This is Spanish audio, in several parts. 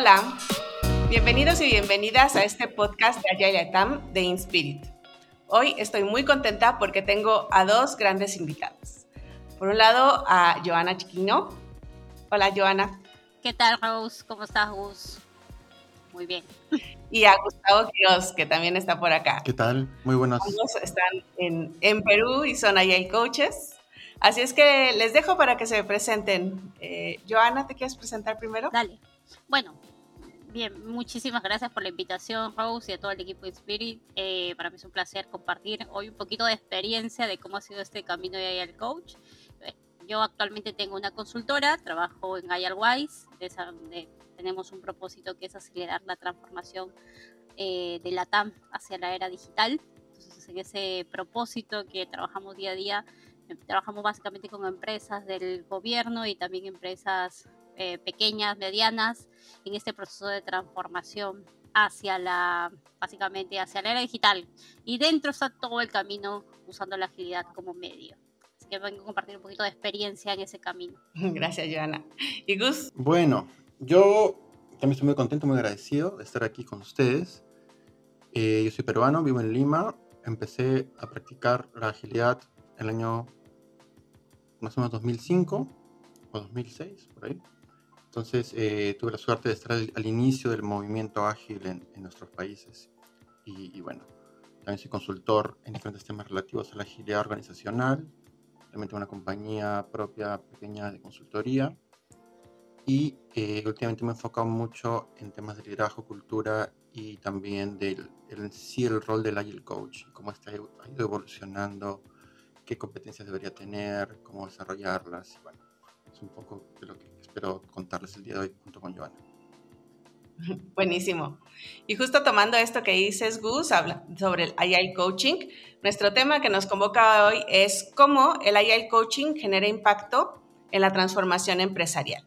Hola, bienvenidos y bienvenidas a este podcast de Agile Atam de Inspirit. Hoy estoy muy contenta porque tengo a dos grandes invitados. Por un lado, a Joana Chiquino. Hola, Joana. ¿Qué tal, Rose? ¿Cómo estás, Gus? Muy bien. Y a Gustavo Quiroz, que también está por acá. ¿Qué tal? Muy buenas. Ambos están en, en Perú y son Agile Coaches. Así es que les dejo para que se presenten. Eh, Joana, ¿te quieres presentar primero? Dale. Bueno, bien, muchísimas gracias por la invitación, Rose, y a todo el equipo de Spirit. Eh, para mí es un placer compartir hoy un poquito de experiencia de cómo ha sido este camino de Agile Coach. Eh, yo actualmente tengo una consultora, trabajo en AgileWise, donde tenemos un propósito que es acelerar la transformación de la TAM hacia la era digital. Entonces, en ese propósito que trabajamos día a día, trabajamos básicamente con empresas del gobierno y también empresas eh, pequeñas, medianas, en este proceso de transformación hacia la, básicamente hacia la era digital. Y dentro está todo el camino usando la agilidad como medio. Así que vengo a compartir un poquito de experiencia en ese camino. Gracias, Joana. ¿Y Gus? Bueno, yo también estoy muy contento, muy agradecido de estar aquí con ustedes. Eh, yo soy peruano, vivo en Lima. Empecé a practicar la agilidad el año más o menos 2005 o 2006, por ahí. Entonces eh, tuve la suerte de estar al, inicio del movimiento ágil en, nuestros países. Y, bueno, también soy consultor en diferentes temas relativos a la agilidad organizacional. También tengo una compañía propia pequeña de consultoría. Y eh, últimamente me he enfocado mucho en temas de liderazgo, cultura y también del el, sí el rol del Agile Coach, cómo está, ha ido evolucionando qué competencias debería tener, cómo desarrollarlas. Y bueno, es un poco de lo que espero contarles el día de hoy junto con Joana. Buenísimo. Y justo tomando esto que dices, Gus, habla sobre el AI Coaching, nuestro tema que nos convoca hoy es cómo el AI Coaching genera impacto en la transformación empresarial.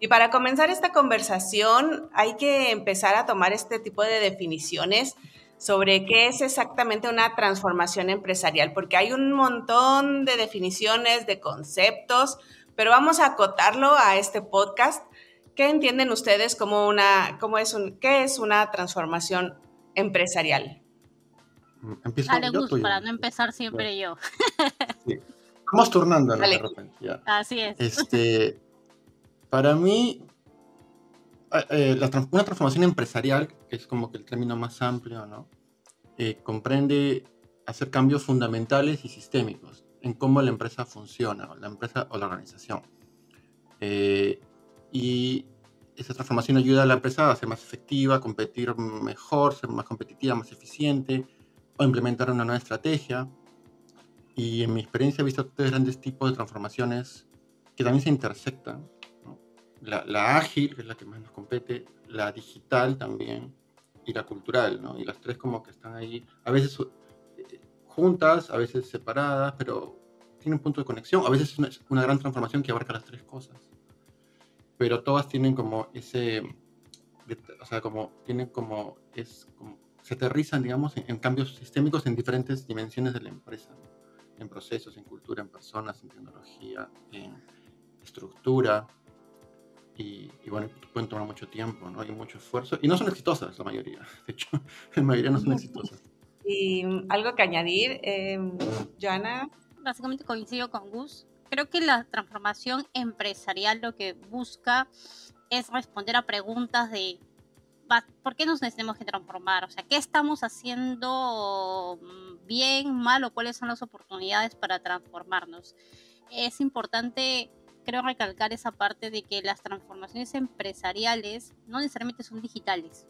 Y para comenzar esta conversación hay que empezar a tomar este tipo de definiciones sobre qué es exactamente una transformación empresarial, porque hay un montón de definiciones, de conceptos, pero vamos a acotarlo a este podcast. ¿Qué entienden ustedes como una, cómo es un, qué es una transformación empresarial? Empiezo Dale, Gus, para no empezar siempre yo. Vamos turnando de repente. Así es. Este, para mí, eh, eh, una transformación empresarial, que es como que el término más amplio, ¿no? Eh, comprende hacer cambios fundamentales y sistémicos en cómo la empresa funciona, la empresa o la organización. y esa transformación ayuda a la empresa a ser más efectiva, competir mejor, ser más competitiva, más eficiente, o implementar una nueva estrategia. Y en mi experiencia he visto tres grandes tipos de transformaciones que también se intersectan la, ágil, que es la que más nos compete, la digital también, y la cultural, ¿no? Y las tres como que están ahí, a veces eh, juntas, a veces separadas, pero tienen un punto de conexión. A veces es una, una, gran transformación que abarca las tres cosas. Pero todas tienen como ese, o sea, como, tienen como, es como, se aterrizan, digamos, en, cambios sistémicos en diferentes dimensiones de la empresa, en procesos, en cultura, en personas, en tecnología, en estructura, y, bueno, pueden tomar mucho tiempo, ¿no? Hay mucho esfuerzo. Y no son exitosas la mayoría. De hecho, la mayoría no son exitosas. ¿Y algo que añadir, eh, Joana? Básicamente coincido con Gus. Creo que la transformación empresarial lo que busca es responder a preguntas de ¿por qué nos tenemos que transformar? O sea, ¿qué estamos haciendo bien, mal o cuáles son las oportunidades para transformarnos? Es importante creo recalcar esa parte de que las transformaciones empresariales no necesariamente son digitales.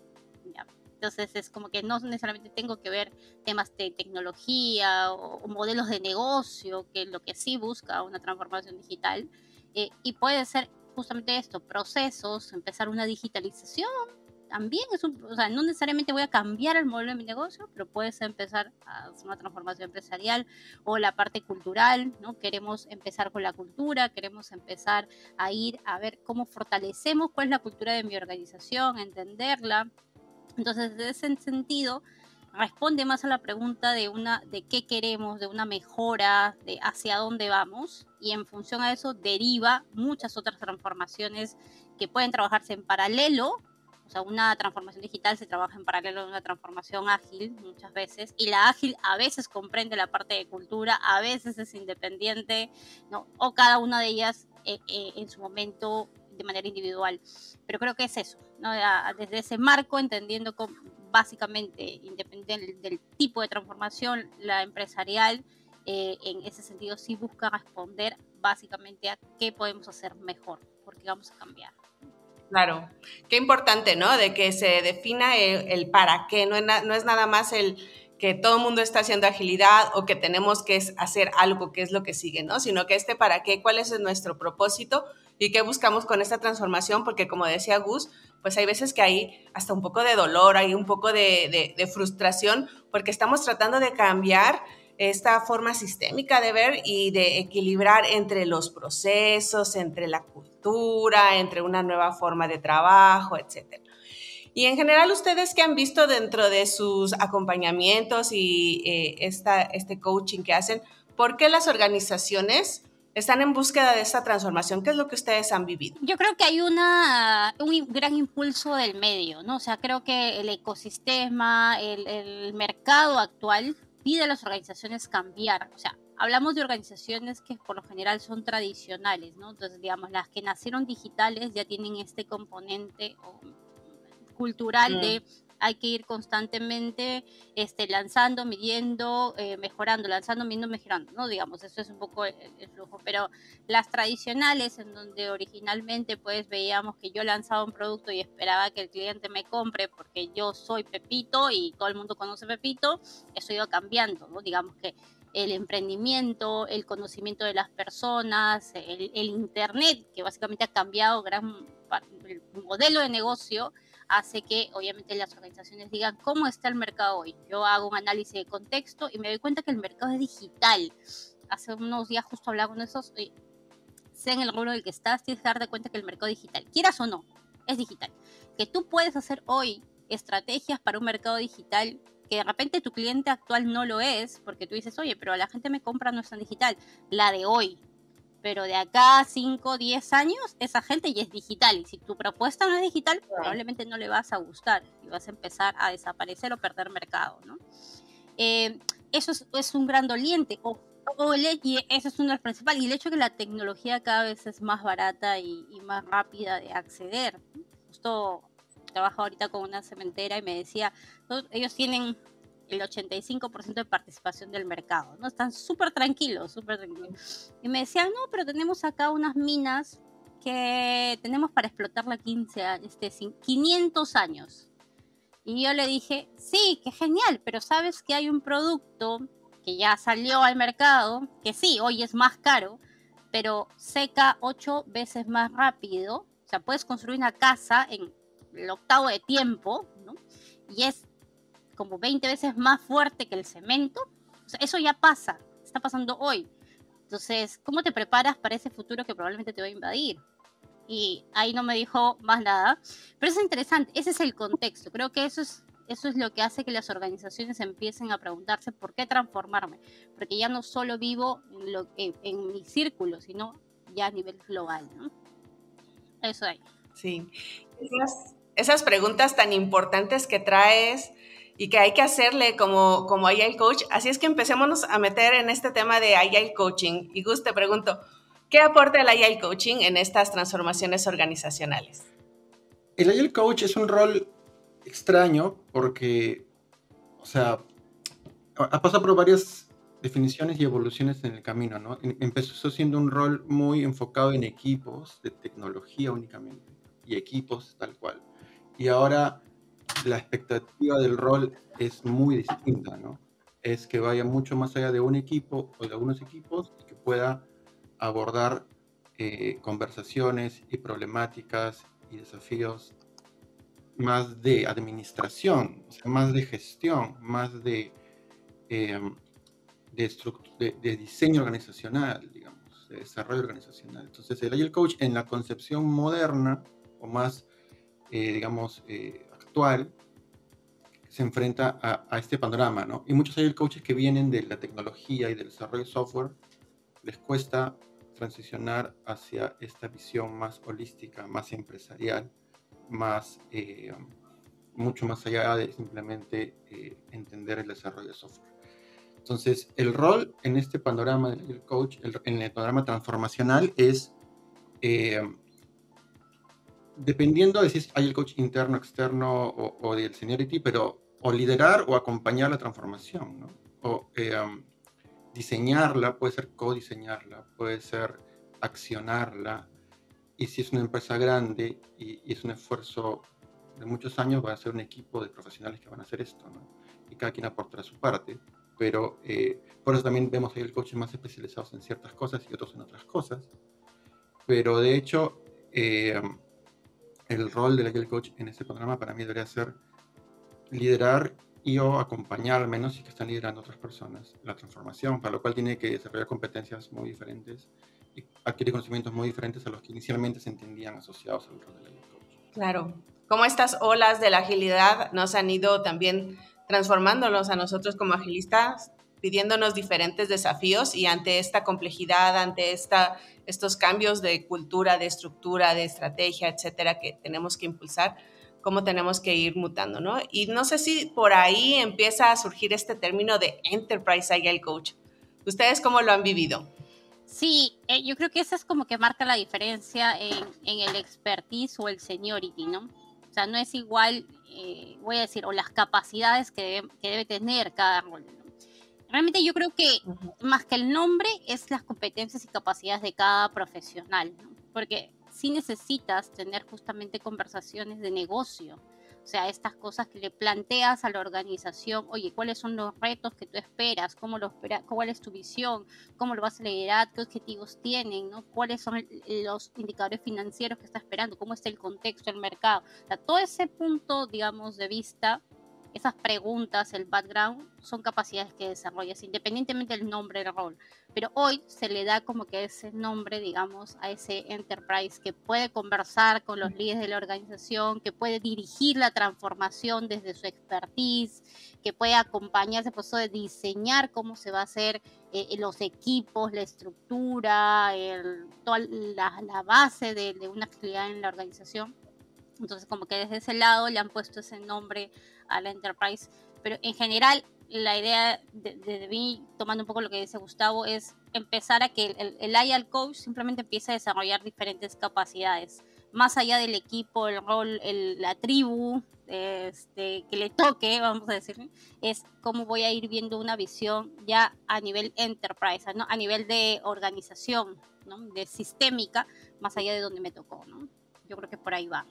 Entonces es como que no necesariamente tengo que ver temas de tecnología o, modelos de negocio, que es lo que sí busca una transformación digital. Eh, y puede ser justamente esto, procesos, empezar una digitalización, también es un, o sea, no necesariamente voy a cambiar el modelo de mi negocio, pero puedes empezar a hacer una transformación empresarial o la parte cultural, ¿no? Queremos empezar con la cultura, queremos empezar a ir a ver cómo fortalecemos cuál es la cultura de mi organización, entenderla. Entonces, en ese sentido, responde más a la pregunta de una de qué queremos, de una mejora, de hacia dónde vamos y en función a eso deriva muchas otras transformaciones que pueden trabajarse en paralelo O sea, una transformación digital se trabaja en paralelo a una transformación ágil muchas veces y la ágil a veces comprende la parte de cultura, a veces es independiente, ¿no? O cada una de ellas eh, eh, en su momento de manera individual. Pero creo que es eso, ¿no? desde ese marco, entendiendo básicamente, independiente del, tipo de transformación, la empresarial, eh, en ese sentido sí busca responder básicamente a qué podemos hacer mejor, porque vamos a cambiar. Claro, qué importante, ¿no? De que se defina el, para qué, no es, no es nada más el que todo el mundo está haciendo agilidad o que tenemos que hacer algo, que es lo que sigue, ¿no? Sino que este para qué, cuál es nuestro propósito y qué buscamos con esta transformación, porque como decía Gus, pues hay veces que hay hasta un poco de dolor, hay un poco de, frustración, porque estamos tratando de cambiar esta forma sistémica de ver y de equilibrar entre los procesos, entre la cultura, entre una nueva forma de trabajo, etc. Y en general, ustedes que han visto dentro de sus acompañamientos y eh, este coaching que hacen, ¿por qué las organizaciones están en búsqueda de esta transformación? ¿Qué es lo que ustedes han vivido? Yo creo que hay una, un gran impulso del medio, ¿no? O sea, creo que el ecosistema, el, el mercado actual pide a las organizaciones cambiar. O sea, hablamos de organizaciones que por lo general son tradicionales, ¿no? Entonces, digamos, las que nacieron digitales ya tienen este componente cultural de hay que ir constantemente este, lanzando, midiendo, eh, mejorando, lanzando, midiendo, mejorando, ¿no? Digamos, eso es un poco el, flujo. Pero las tradicionales, en donde originalmente pues veíamos que yo lanzaba un producto y esperaba que el cliente me compre porque yo soy Pepito y todo el mundo conoce Pepito, eso iba cambiando, ¿no? Digamos que el emprendimiento, el conocimiento de las personas, el, el Internet, que básicamente ha cambiado gran el modelo de negocio, hace que obviamente las organizaciones digan cómo está el mercado hoy. Yo hago un análisis de contexto y me doy cuenta que el mercado es digital. Hace unos días justo hablaba con esos, eh, sea en el rubro del que estás, tienes que darte cuenta que el mercado digital, quieras o no, es digital. Que tú puedes hacer hoy estrategias para un mercado digital que de repente tu cliente actual no lo es, porque tú dices, oye, pero la gente me compra no es tan digital, la de hoy, pero de acá a 5, 10 años, esa gente ya es digital. Y si tu propuesta no es digital, probablemente no le vas a gustar y vas a empezar a desaparecer o perder mercado, ¿no? Eh, eso es, un gran doliente. O, el, y eso es uno de principal. Y el hecho de que la tecnología cada vez es más barata y, y más rápida de acceder. Justo trabajo ahorita con una cementera y me decía, ellos tienen el 85% de participación del mercado, ¿no? Están súper tranquilos, súper tranquilos. Y me decían, no, pero tenemos acá unas minas que tenemos para explotarla 15 años, este, 500 años. Y yo le dije, sí, qué genial, pero sabes que hay un producto que ya salió al mercado, que sí, hoy es más caro, pero seca 8 veces más rápido. O sea, puedes construir una casa en el octavo de tiempo, ¿no? Y es como 20 veces más fuerte que el cemento. eso ya pasa, está pasando hoy. Entonces, ¿cómo te preparas para ese futuro que probablemente te va a invadir? Y ahí no me dijo más nada. Pero es interesante, ese es el contexto. Creo que eso es, eso es lo que hace que las organizaciones empiecen a preguntarse por qué transformarme. Porque ya no solo vivo en, lo, en, mi círculo, sino ya a nivel global. ¿no? Eso ahí. Sí. Esas, esas preguntas tan importantes que traes y que hay que hacerle como, como Agile Coach. Así es que empecémonos a meter en este tema de Agile Coaching. Y Gus, te pregunto, ¿qué aporta el Agile Coaching en estas transformaciones organizacionales? El Agile Coach es un rol extraño porque, o sea, ha pasado por varias definiciones y evoluciones en el camino, ¿no? Em, empezó siendo un rol muy enfocado en equipos de tecnología únicamente y equipos tal cual. Y ahora la expectativa del rol es muy distinta, ¿no? Es que vaya mucho más allá de un equipo o de algunos equipos y que pueda abordar eh, conversaciones y problemáticas y desafíos más de administración, más de gestión, más de, em, diseño organizacional, digamos, de desarrollo organizacional. Entonces, el Agile Coach en la concepción moderna o más, eh, digamos, eh, se enfrenta a, este panorama, ¿no? Y muchos hay coaches que vienen de la tecnología y del desarrollo de software, les cuesta transicionar hacia esta visión más holística, más empresarial, más, eh, mucho más allá de simplemente eh, entender el desarrollo de software. Entonces, el rol en este panorama del coach, en el panorama transformacional, es eh, dependiendo de si hay el coach interno, externo o, del seniority, pero o liderar o acompañar la transformación, ¿no? O um, diseñarla, puede ser co-diseñarla, puede ser accionarla, y si es una empresa grande y, y, es un esfuerzo de muchos años, va a ser un equipo de profesionales que van a hacer esto, ¿no? Y cada quien aportará su parte pero eh, por eso también vemos ahí el coche más especializados en ciertas cosas y otros en otras cosas. Pero de hecho, eh, el rol del Agile Coach en este programa para mí debería ser liderar y o acompañar al menos si que están liderando otras personas la transformación, para lo cual tiene que desarrollar competencias muy diferentes y adquirir conocimientos muy diferentes a los que inicialmente se entendían asociados al rol del Agile Coach. Claro, como estas olas de la agilidad nos han ido también transformándonos a nosotros como agilistas, pidiéndonos diferentes desafíos y ante esta complejidad, ante esta, estos cambios de cultura, de estructura, de estrategia, etcétera, que tenemos que impulsar, cómo tenemos que ir mutando, ¿no? Y no sé si por ahí empieza a surgir este término de Enterprise Agile Coach. ¿Ustedes cómo lo han vivido? Sí, eh, yo creo que eso es como que marca la diferencia en, en el expertise o el seniority, ¿no? O sea, no es igual, eh, voy a decir, o las capacidades que debe, tener cada rol. Realmente yo creo que más que el nombre es las competencias y capacidades de cada profesional, porque sí necesitas tener justamente conversaciones de negocio o sea, estas cosas que le planteas a la organización, oye, ¿cuáles son los retos que tú esperas? ¿Cómo lo espera, ¿Cuál es tu visión? ¿Cómo lo vas a liderar? ¿Qué objetivos tienen? ¿no? ¿Cuáles son los indicadores financieros que está esperando? ¿Cómo está el contexto del mercado? O sea, todo ese punto, digamos, de vista esas preguntas, el background, son capacidades que desarrollas independientemente del nombre del rol. Pero hoy se le da como que ese nombre, digamos, a ese enterprise que puede conversar con los líderes de la organización, que puede dirigir la transformación desde su expertise, que puede acompañarse, por eso de diseñar cómo se va a hacer eh, los equipos, la estructura, el, toda la, la base de, de una actividad en la organización. Entonces, como que desde ese lado le han puesto ese nombre a la Enterprise. Pero en general, la idea de, mí, tomando un poco lo que dice Gustavo, es empezar a que el, el IAL Coach simplemente empiece a desarrollar diferentes capacidades. Más allá del equipo, el rol, la tribu este, que le toque, vamos a decir, es cómo voy a ir viendo una visión ya a nivel enterprise, ¿no? a nivel de organización, ¿no? de sistémica, más allá de donde me tocó. ¿no? Yo creo que por ahí va.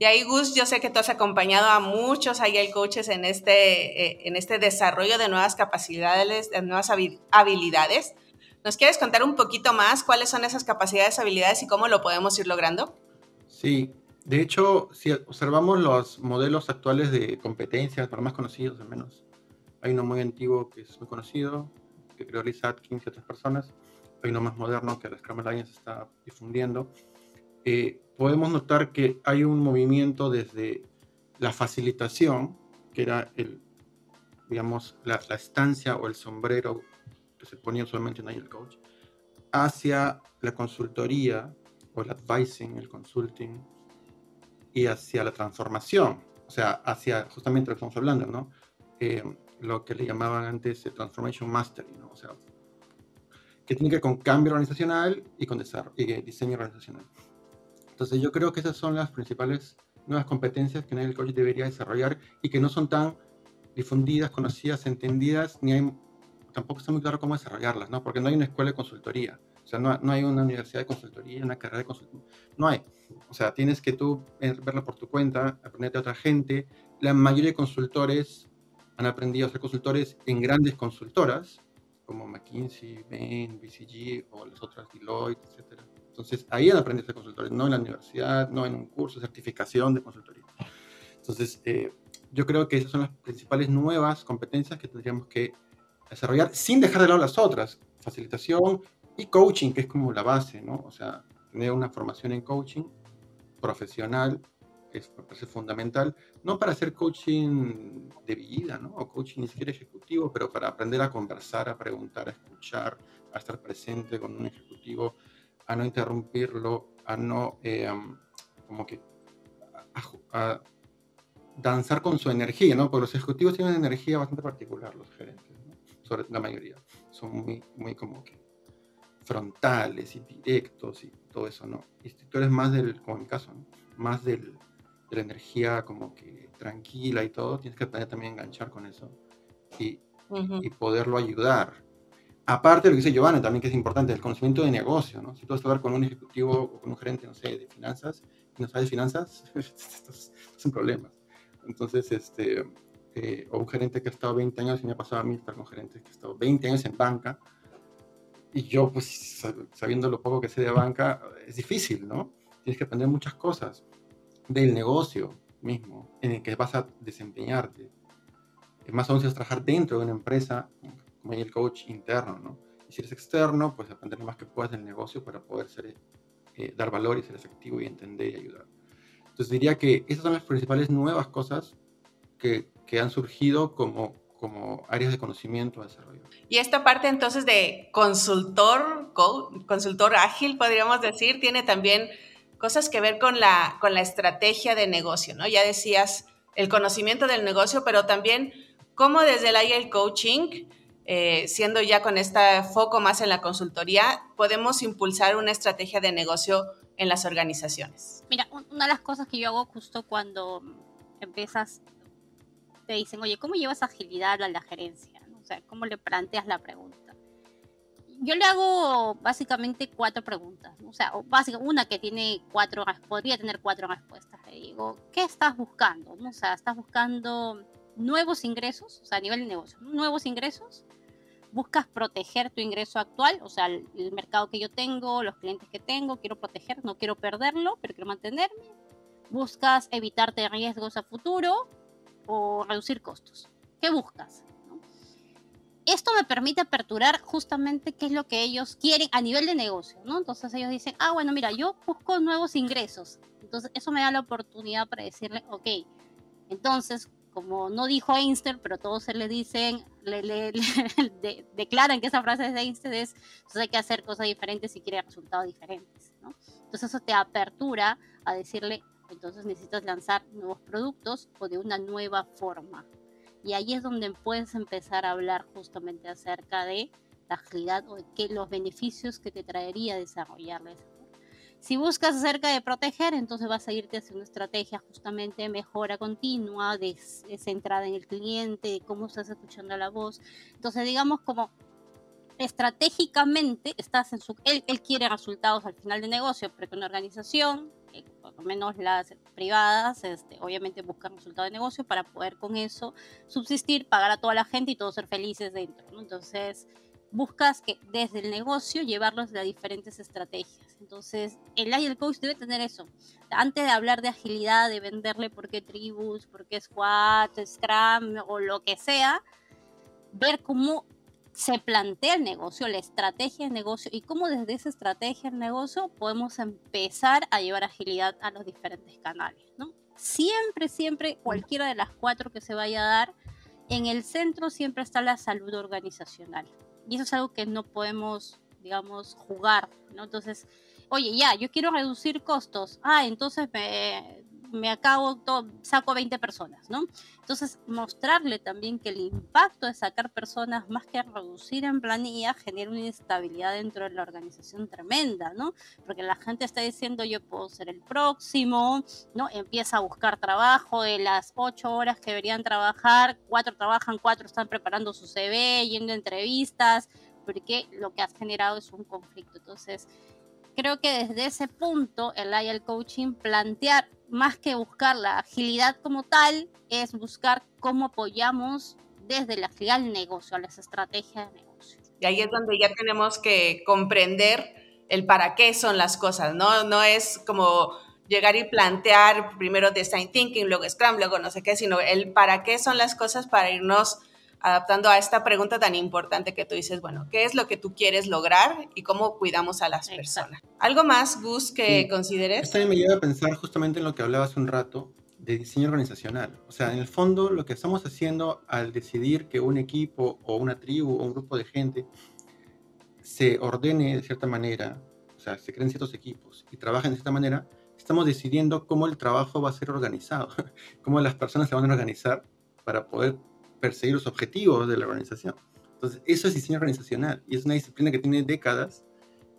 Y ahí, Gus, yo sé que tú has acompañado a muchos Agile Coaches en este, eh, en este desarrollo de nuevas capacidades, de nuevas habilidades. ¿Nos quieres contar un poquito más cuáles son esas capacidades, habilidades y cómo lo podemos ir logrando? Sí, de hecho, si observamos los modelos actuales de competencias, para más conocidos al menos, hay uno muy antiguo que es muy conocido, que Liz Atkins y otras personas, hay uno más moderno que la Scrum Alliance está difundiendo, eh, podemos notar que hay un movimiento desde la facilitación, que era el, digamos, la, estancia o el sombrero que se ponía usualmente en el coach, hacia la consultoría o el advising, el consulting, y hacia la transformación, o sea, hacia justamente lo que estamos hablando, ¿no? Eh, lo que le llamaban antes el Transformation Mastery, ¿no? O sea, que tiene que ver con cambio organizacional y con desarrollo, y diseño organizacional. Entonces yo creo que esas son las principales nuevas competencias que el coach debería desarrollar y que no son tan difundidas, conocidas, entendidas, ni hay, tampoco está muy claro cómo desarrollarlas, ¿no? Porque no hay una escuela de consultoría, o sea, no, no hay una universidad de consultoría, una carrera de consultoría, no hay. O sea, tienes que tú verlo por tu cuenta, aprender de otra gente. La mayoría de consultores han aprendido a ser consultores en grandes consultoras, como McKinsey, Bain, BCG o las otras Deloitte, etcétera entonces, ahí han aprendido a ser consultores, no en la universidad, no en un curso de certificación de consultoría. Entonces, eh, yo creo que esas son las principales nuevas competencias que tendríamos que desarrollar sin dejar de lado las otras, facilitación y coaching, que es como la base, ¿no? O sea, tener una formación en coaching profesional es, es fundamental, no para hacer coaching de vida, ¿no? O coaching ni siquiera ejecutivo, pero para aprender a conversar, a preguntar, a escuchar, a estar presente con un ejecutivo, a no interrumpirlo, a no, eh, como que, a, danzar con su energía, ¿no? Porque los ejecutivos tienen una energía bastante particular, los gerentes, ¿no? sobre la mayoría. Son muy, muy como que frontales y directos y todo eso, ¿no? Y tú eres más del, como en mi caso, ¿no? más del, de la energía como que tranquila y todo, tienes que aprender también a enganchar con eso y, y poderlo ayudar. Aparte de lo que dice Giovanna también, que es importante, el conocimiento de negocio, ¿no? Si tú vas a hablar con un ejecutivo o con un gerente, no sé, de finanzas, y no sabes finanzas, estás, en problemas. Entonces, este, eh, o un gerente que ha estado 20 años, y me ha pasado a mí estar con gerentes que ha estado 20 años en banca, y yo, pues, sabiendo lo poco que sé de banca, es difícil, ¿no? Tienes que aprender muchas cosas del negocio mismo en el que vas a desempeñarte. Es más aún si vas a trabajar dentro de una empresa, el coach interno, ¿no? Y si eres externo, pues aprender lo más que puedas del negocio para poder ser, eh, dar valor y ser efectivo y entender y ayudar. Entonces diría que esas son las principales nuevas cosas que, que han surgido como, como áreas de conocimiento, desarrollo. Y esta parte entonces de consultor, consultor ágil, podríamos decir, tiene también cosas que ver con la, con la estrategia de negocio, ¿no? Ya decías el conocimiento del negocio, pero también cómo desde el IEL Coaching, eh, siendo ya con este foco más en la consultoría, podemos impulsar una estrategia de negocio en las organizaciones. Mira, una de las cosas que yo hago justo cuando empiezas, te dicen, oye, ¿cómo llevas agilidad a la gerencia? O sea, ¿cómo le planteas la pregunta? yo le hago básicamente cuatro preguntas. O sea, básicamente una que tiene cuatro, podría tener cuatro respuestas. Le digo, ¿qué estás buscando? O sea, ¿estás buscando nuevos ingresos? O sea, a nivel de negocio, nuevos ingresos. ¿Buscas proteger tu ingreso actual? O sea, el, mercado que yo tengo, los clientes que tengo, quiero proteger, no quiero perderlo, pero quiero mantenerme. ¿Buscas evitarte riesgos a futuro o reducir costos? ¿Qué buscas? esto me permite aperturar justamente qué es lo que ellos quieren a nivel de negocio, ¿no? Entonces ellos dicen, ah, bueno, mira, yo busco nuevos ingresos. Entonces eso me da la oportunidad para decirle, ok, entonces, como no dijo Einstein, pero todos se le dicen, le, declaran que esa frase es de Einstein, es, entonces hay que hacer cosas diferentes si quiere resultados diferentes, ¿no? Entonces eso te apertura a decirle, entonces necesitas lanzar nuevos productos o de una nueva forma, y ahí es donde puedes empezar a hablar justamente acerca de la agilidad o de que los beneficios que te traería desarrollarles. Si buscas acerca de proteger, entonces vas a irte hacia una estrategia justamente de mejora continua, de, centrada en el cliente, de cómo estás escuchando la voz. Entonces, digamos como estratégicamente estás en su... Él, él quiere resultados al final de negocio, porque una organización por lo menos las privadas, este, obviamente buscan resultado de negocio para poder con eso subsistir, pagar a toda la gente y todos ser felices dentro. Entonces, buscas que desde el negocio llevarlos a diferentes estrategias. Entonces, el Agile Coach debe tener eso. Antes de hablar de agilidad, de venderle por qué tribus, por qué squad, scrum o lo que sea, ver cómo se plantea el negocio, la estrategia de negocio y cómo desde esa estrategia de negocio podemos empezar a llevar agilidad a los diferentes canales, ¿no? Siempre, siempre, cualquiera de las cuatro que se vaya a dar, en el centro siempre está la salud organizacional. Y eso es algo que no podemos, digamos, jugar, ¿no? Entonces, oye, ya, yo quiero reducir costos. Ah, entonces me, me acabo, saco 20 personas, ¿no? Entonces, mostrarle también que el impacto de sacar personas más que reducir en planilla genera una inestabilidad dentro de la organización tremenda, ¿no? Porque la gente está diciendo yo puedo ser el próximo, ¿no? Empieza a buscar trabajo de las 8 horas que deberían trabajar, cuatro trabajan, cuatro están preparando su CV, yendo a entrevistas, porque lo que has generado es un conflicto. Entonces, creo que desde ese punto el IEL Coaching plantear más que buscar la agilidad como tal, es buscar cómo apoyamos desde la agilidad del negocio, a las estrategias de negocio. Y ahí es donde ya tenemos que comprender el para qué son las cosas, ¿no? No es como llegar y plantear primero design thinking, luego Scrum, luego no sé qué, sino el para qué son las cosas para irnos adaptando a esta pregunta tan importante que tú dices, bueno, ¿qué es lo que tú quieres lograr y cómo cuidamos a las personas? ¿Algo más, Gus, que consideres? Esto me lleva a pensar justamente en lo que hablaba hace un rato de diseño organizacional. O sea, en el fondo lo que estamos haciendo al decidir que un equipo o una tribu o un grupo de gente se ordene de cierta manera, o sea, se creen ciertos equipos y trabajen de cierta manera, estamos decidiendo cómo el trabajo va a ser organizado, cómo las personas se van a organizar para poder perseguir los objetivos de la organización. Entonces, eso es diseño organizacional y es una disciplina que tiene décadas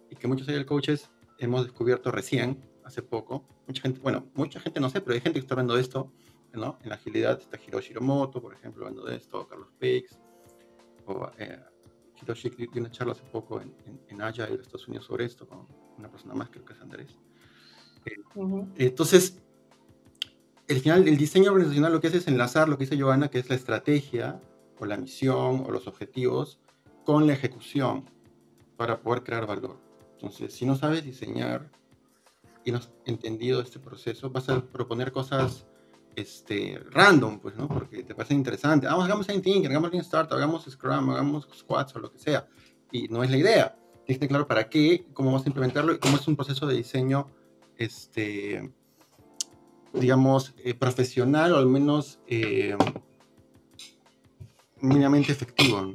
y que muchos agile coaches hemos descubierto recién, hace poco. Mucha gente, bueno, mucha gente no sé, pero hay gente que está hablando de esto, ¿no? En la agilidad está Hiroshi Hiromoto, por ejemplo, hablando de esto, Carlos Peix, o eh, Hiroshi dio una charla hace poco en, en, en Agile Estados Unidos sobre esto, con una persona más, creo que es Andrés. Entonces, el final, el diseño organizacional lo que hace es enlazar lo que dice Joana, que es la estrategia o la misión o los objetivos con la ejecución para poder crear valor. Entonces, si no sabes diseñar y no has entendido este proceso, vas a proponer cosas este, random, pues, ¿no? Porque te parece interesante. Vamos, hagamos anything, hagamos Lean Startup, hagamos Scrum, hagamos Squats o lo que sea. Y no es la idea. Tienes claro para qué, cómo vas a implementarlo y cómo es un proceso de diseño este, digamos, eh, profesional o al menos eh, mínimamente efectivo.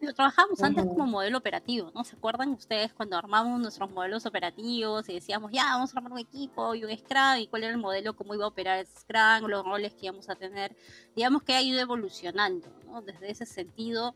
Lo trabajamos antes como modelo operativo, ¿no? ¿Se acuerdan ustedes cuando armamos nuestros modelos operativos y decíamos, ya, vamos a armar un equipo y un Scrum y cuál era el modelo, cómo iba a operar el Scrum, los roles que íbamos a tener? Digamos que ha ido evolucionando, ¿no? Desde ese sentido,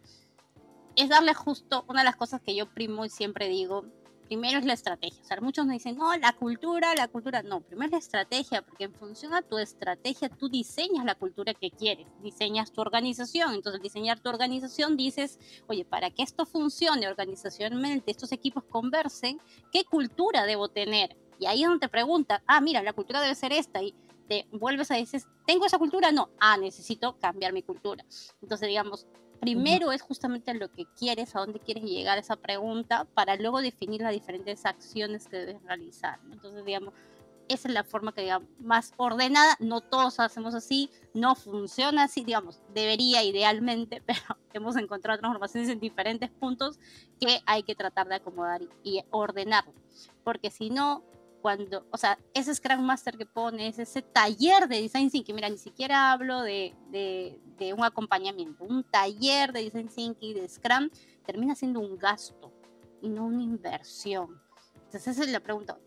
es darle justo una de las cosas que yo primo y siempre digo, primero es la estrategia. O sea, muchos me dicen, no, la cultura, la cultura. No, primero es la estrategia, porque en función a tu estrategia tú diseñas la cultura que quieres, diseñas tu organización. Entonces, al diseñar tu organización dices, oye, para que esto funcione organizacionalmente, estos equipos conversen, ¿qué cultura debo tener? Y ahí es donde te pregunta, ah, mira, la cultura debe ser esta. Y te vuelves a decir, ¿tengo esa cultura? No, ah, necesito cambiar mi cultura. Entonces, digamos, primero es justamente lo que quieres, a dónde quieres llegar esa pregunta, para luego definir las diferentes acciones que debes realizar. Entonces, digamos, esa es la forma que digamos más ordenada. No todos hacemos así, no funciona así, digamos, debería idealmente, pero hemos encontrado transformaciones en diferentes puntos que hay que tratar de acomodar y, y ordenar. Porque si no, cuando, o sea, ese Scrum Master que pones, ese taller de Design Thinking, mira, ni siquiera hablo de, de, de un acompañamiento, un taller de Design Thinking, de Scrum, termina siendo un gasto y no una inversión. Entonces esa es la pregunta,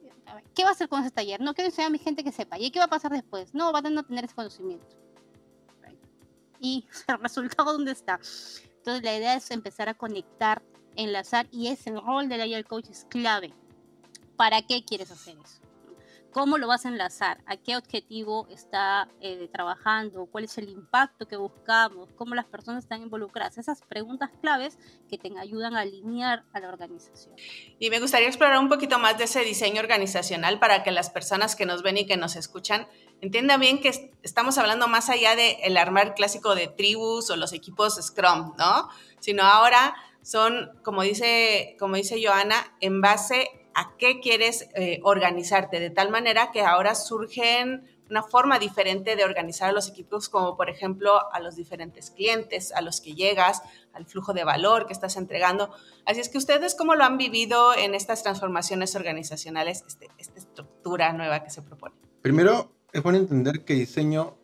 ¿qué va a hacer con ese taller? No quiero enseñar a mi gente que sepa, ¿y qué va a pasar después? No, van a tener ese conocimiento. Y el resultado, ¿dónde está? Entonces la idea es empezar a conectar, enlazar, y es el rol del Agile Coach es clave ¿Para qué quieres hacer eso? ¿Cómo lo vas a enlazar? ¿A qué objetivo está eh, trabajando? ¿Cuál es el impacto que buscamos? ¿Cómo las personas están involucradas? Esas preguntas claves que te ayudan a alinear a la organización. Y me gustaría explorar un poquito más de ese diseño organizacional para que las personas que nos ven y que nos escuchan entiendan bien que estamos hablando más allá del el armar clásico de tribus o los equipos Scrum, ¿no? Sino ahora son, como dice, como dice Joana, en base a qué quieres eh, organizarte, de tal manera que ahora surgen una forma diferente de organizar a los equipos, como por ejemplo a los diferentes clientes a los que llegas, al flujo de valor que estás entregando. Así es que ustedes, ¿cómo lo han vivido en estas transformaciones organizacionales, este, esta estructura nueva que se propone? Primero, es bueno entender que diseño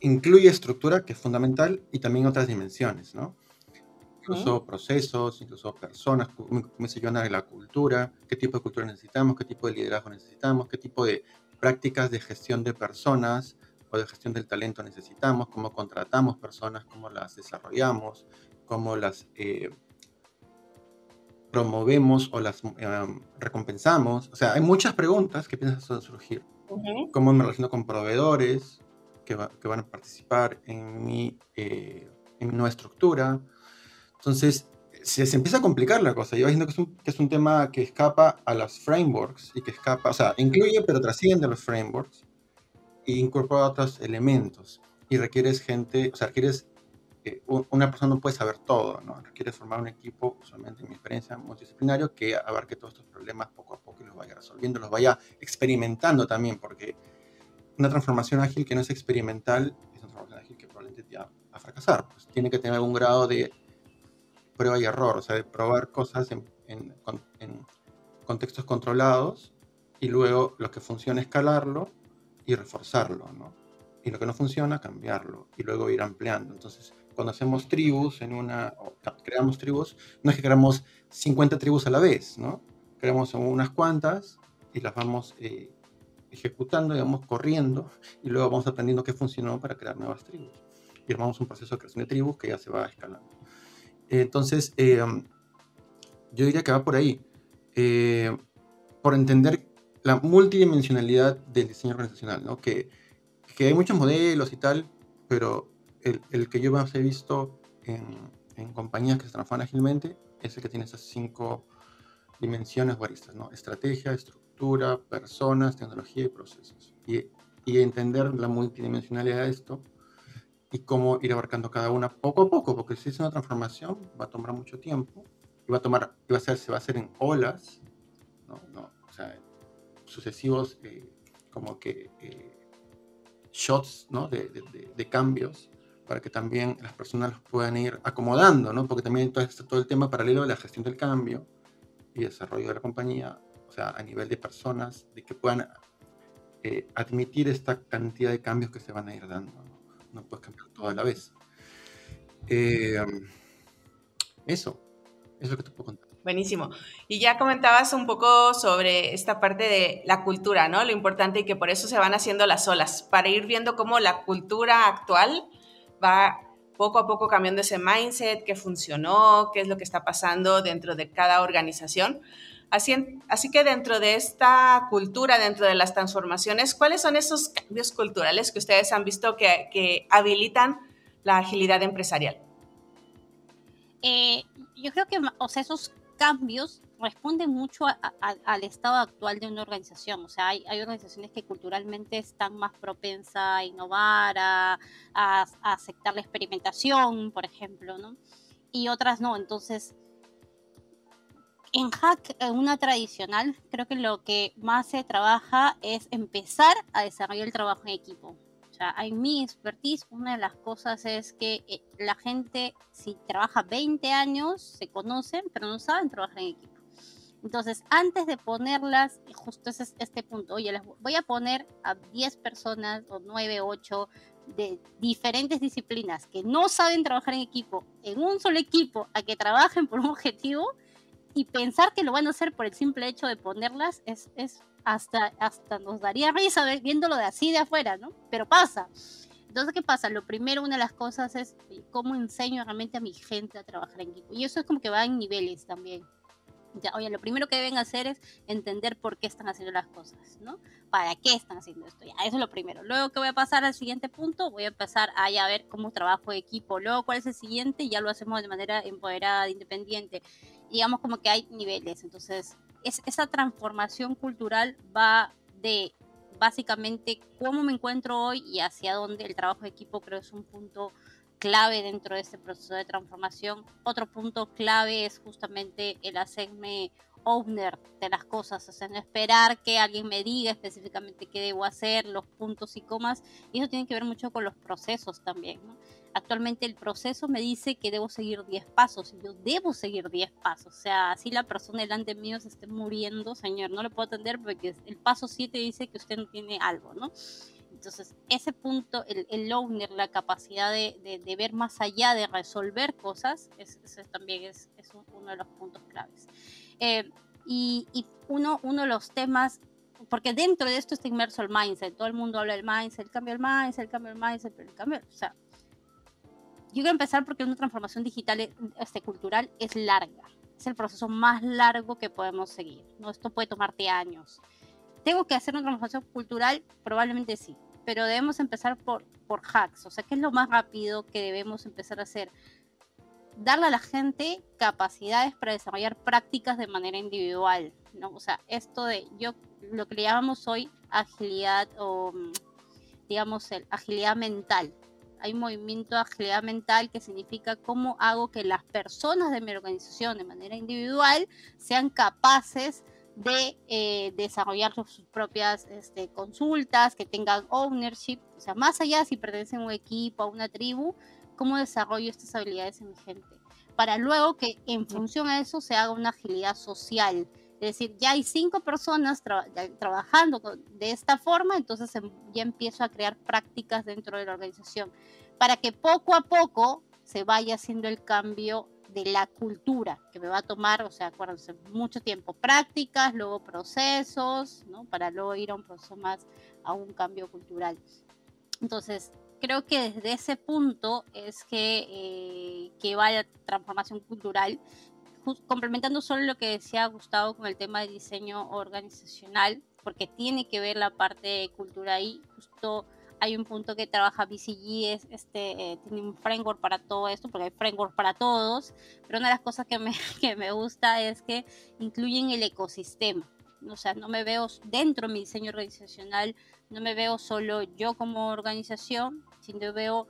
incluye estructura, que es fundamental, y también otras dimensiones, ¿no? Incluso procesos, incluso personas, como se llama la cultura, qué tipo de cultura necesitamos, qué tipo de liderazgo necesitamos, qué tipo de prácticas de gestión de personas o de gestión del talento necesitamos, cómo contratamos personas, cómo las desarrollamos, cómo las eh, promovemos o las em, recompensamos. O sea, hay muchas preguntas que piensas a surgir. ¿Cómo me relaciono con proveedores que, que van a participar en mi, eh, en mi nueva estructura? Entonces, se, se, empieza a complicar la cosa. Yo viendo que es, un, que es un tema que escapa a las frameworks y que escapa, o sea, incluye pero trasciende los frameworks e incorpora otros elementos. Y requieres gente, o sea, requieres, eh, una persona no puede saber todo, ¿no? Requieres formar un equipo, usualmente en mi experiencia, multidisciplinario, que abarque todos estos problemas poco a poco y los vaya resolviendo, los vaya experimentando también, porque una transformación ágil que no es experimental es una transformación ágil que probablemente ya va a fracasar. Pues tiene que tener algún grado de prueba y error, o sea, de probar cosas en, en, en contextos controlados y luego lo que funciona escalarlo y reforzarlo, ¿no? Y lo que no funciona, cambiarlo y luego ir ampliando. Entonces, cuando hacemos tribus en una, creamos tribus, no es que creamos 50 tribus a la vez, ¿no? Creamos unas cuantas y las vamos eh, ejecutando, digamos, corriendo, y luego vamos aprendiendo qué funcionó para crear nuevas tribus. Y armamos un proceso de creación de tribus que ya se va escalando. Entonces, eh, yo diría que va por ahí. Eh, por entender la multidimensionalidad del diseño organizacional, ¿no? Que, que hay muchos modelos y tal, pero el, que yo más he visto en, compañías que se transforman ágilmente es el que tiene esas cinco dimensiones guaristas, ¿no? Estrategia, estructura, personas, tecnología y procesos. Y entender la multidimensionalidad de esto y cómo ir abarcando cada una poco a poco, porque si es una transformación va a tomar mucho tiempo y va a tomar, y va a ser, se va a hacer en olas, ¿no? no o sea, sucesivos eh, como que eh, shots ¿no? de, de, de, cambios para que también las personas los puedan ir acomodando, ¿no? porque también todo, está todo el tema paralelo de la gestión del cambio y desarrollo de la compañía, o sea, a nivel de personas, de que puedan eh, admitir esta cantidad de cambios que se van a ir dando. ¿No? puedes cambiar todo a la vez. Eh, eso, eso que te puedo contar. Buenísimo. Y ya comentabas un poco sobre esta parte de la cultura, ¿no? Lo importante y que por eso se van haciendo las olas, para ir viendo cómo la cultura actual va poco a poco cambiando ese mindset, qué funcionó, qué es lo que está pasando dentro de cada organización. Así, así, que dentro de esta cultura, dentro de las transformaciones, ¿cuáles son esos cambios culturales que ustedes han visto que, que habilitan la agilidad empresarial? Eh, yo creo que o sea, esos cambios responden mucho a, a, al estado actual de una organización. O sea, hay, hay, organizaciones que culturalmente están más propensas a innovar, a, a aceptar la experimentación, por ejemplo, ¿no? Y otras no. Entonces, en Hack, en una tradicional, creo que lo que más se trabaja es empezar a desarrollar el trabajo en equipo. O sea, en mi expertise, una de las cosas es que eh, la gente, si trabaja 20 años, se conocen, pero no saben trabajar en equipo. Entonces, antes de ponerlas, justo ese es este punto, oye, les voy a poner a 10 personas o 9, 8 de diferentes disciplinas que no saben trabajar en equipo, en un solo equipo, a que trabajen por un objetivo, y pensar que lo van a hacer por el simple hecho de ponerlas es, es hasta, hasta nos daría risa viéndolo de así de afuera, ¿no? Pero pasa. Entonces, ¿qué pasa? Lo primero, una de las cosas es cómo enseño realmente a mi gente a trabajar en equipo. Y eso es como que va en niveles también. Ya, oye, lo primero que deben hacer es entender por qué están haciendo las cosas, ¿no? ¿Para qué están haciendo esto? Ya, eso es lo primero. Luego, ¿qué voy a pasar al siguiente punto? Voy a empezar a, ya, a ver cómo trabajo de equipo. Luego, ¿cuál es el siguiente? Ya lo hacemos de manera empoderada, independiente digamos como que hay niveles. Entonces, es, esa transformación cultural va de básicamente cómo me encuentro hoy y hacia dónde el trabajo de equipo creo es un punto clave dentro de este proceso de transformación. Otro punto clave es justamente el hacerme owner de las cosas, o sea, no esperar que alguien me diga específicamente qué debo hacer, los puntos y comas, y eso tiene que ver mucho con los procesos también, ¿no? Actualmente el proceso me dice que debo seguir 10 pasos y yo debo seguir 10 pasos. O sea, si la persona delante mío se esté muriendo, señor, no le puedo atender porque el paso 7 dice que usted no tiene algo, ¿no? Entonces, ese punto, el, el owner, la capacidad de, de, de, ver más allá, de resolver cosas, ese también es, es, uno de los puntos claves. Eh, y, y uno, uno de los temas porque dentro de esto está inmerso el mindset. Todo el mundo habla del mindset, el cambio del mindset, el cambio del mindset, pero el cambio, o sea, yo quiero empezar porque una transformación digital este, cultural es larga. Es el proceso más largo que podemos seguir. ¿no? Esto puede tomarte años. ¿Tengo que hacer una transformación cultural? Probablemente sí. Pero debemos empezar por, por hacks. O sea, ¿qué es lo más rápido que debemos empezar a hacer? Darle a la gente capacidades para desarrollar prácticas de manera individual. ¿no? O sea, esto de yo, lo que le llamamos hoy agilidad o, mm, digamos, el, agilidad mental hay un movimiento de agilidad mental que significa cómo hago que las personas de mi organización de manera individual sean capaces de eh, desarrollar sus propias este, consultas, que tengan ownership, o sea, más allá si pertenecen a un equipo, a una tribu, cómo desarrollo estas habilidades en mi gente, para luego que en función a eso se haga una agilidad social. Es decir, ya hay cinco personas tra trabajando de esta forma, entonces em, ya empiezo a crear prácticas dentro de la organización para que poco a poco se vaya haciendo el cambio de la cultura, que me va a tomar, o sea, acuérdense, mucho tiempo, prácticas, luego procesos, ¿no? Para luego ir a un proceso más, a un cambio cultural. Entonces, creo que desde ese punto es que, eh, que va la transformación cultural, complementando solo lo que decía Gustavo con el tema de diseño organizacional, porque tiene que ver la parte de cultura ahí, justo hay un punto que trabaja BCG, es, este, eh, tiene un framework para todo esto, porque hay framework para todos, pero una de las cosas que me, que me gusta es que incluyen el ecosistema. O sea, no me veo dentro de mi diseño organizacional, no me veo solo yo como organización, sino veo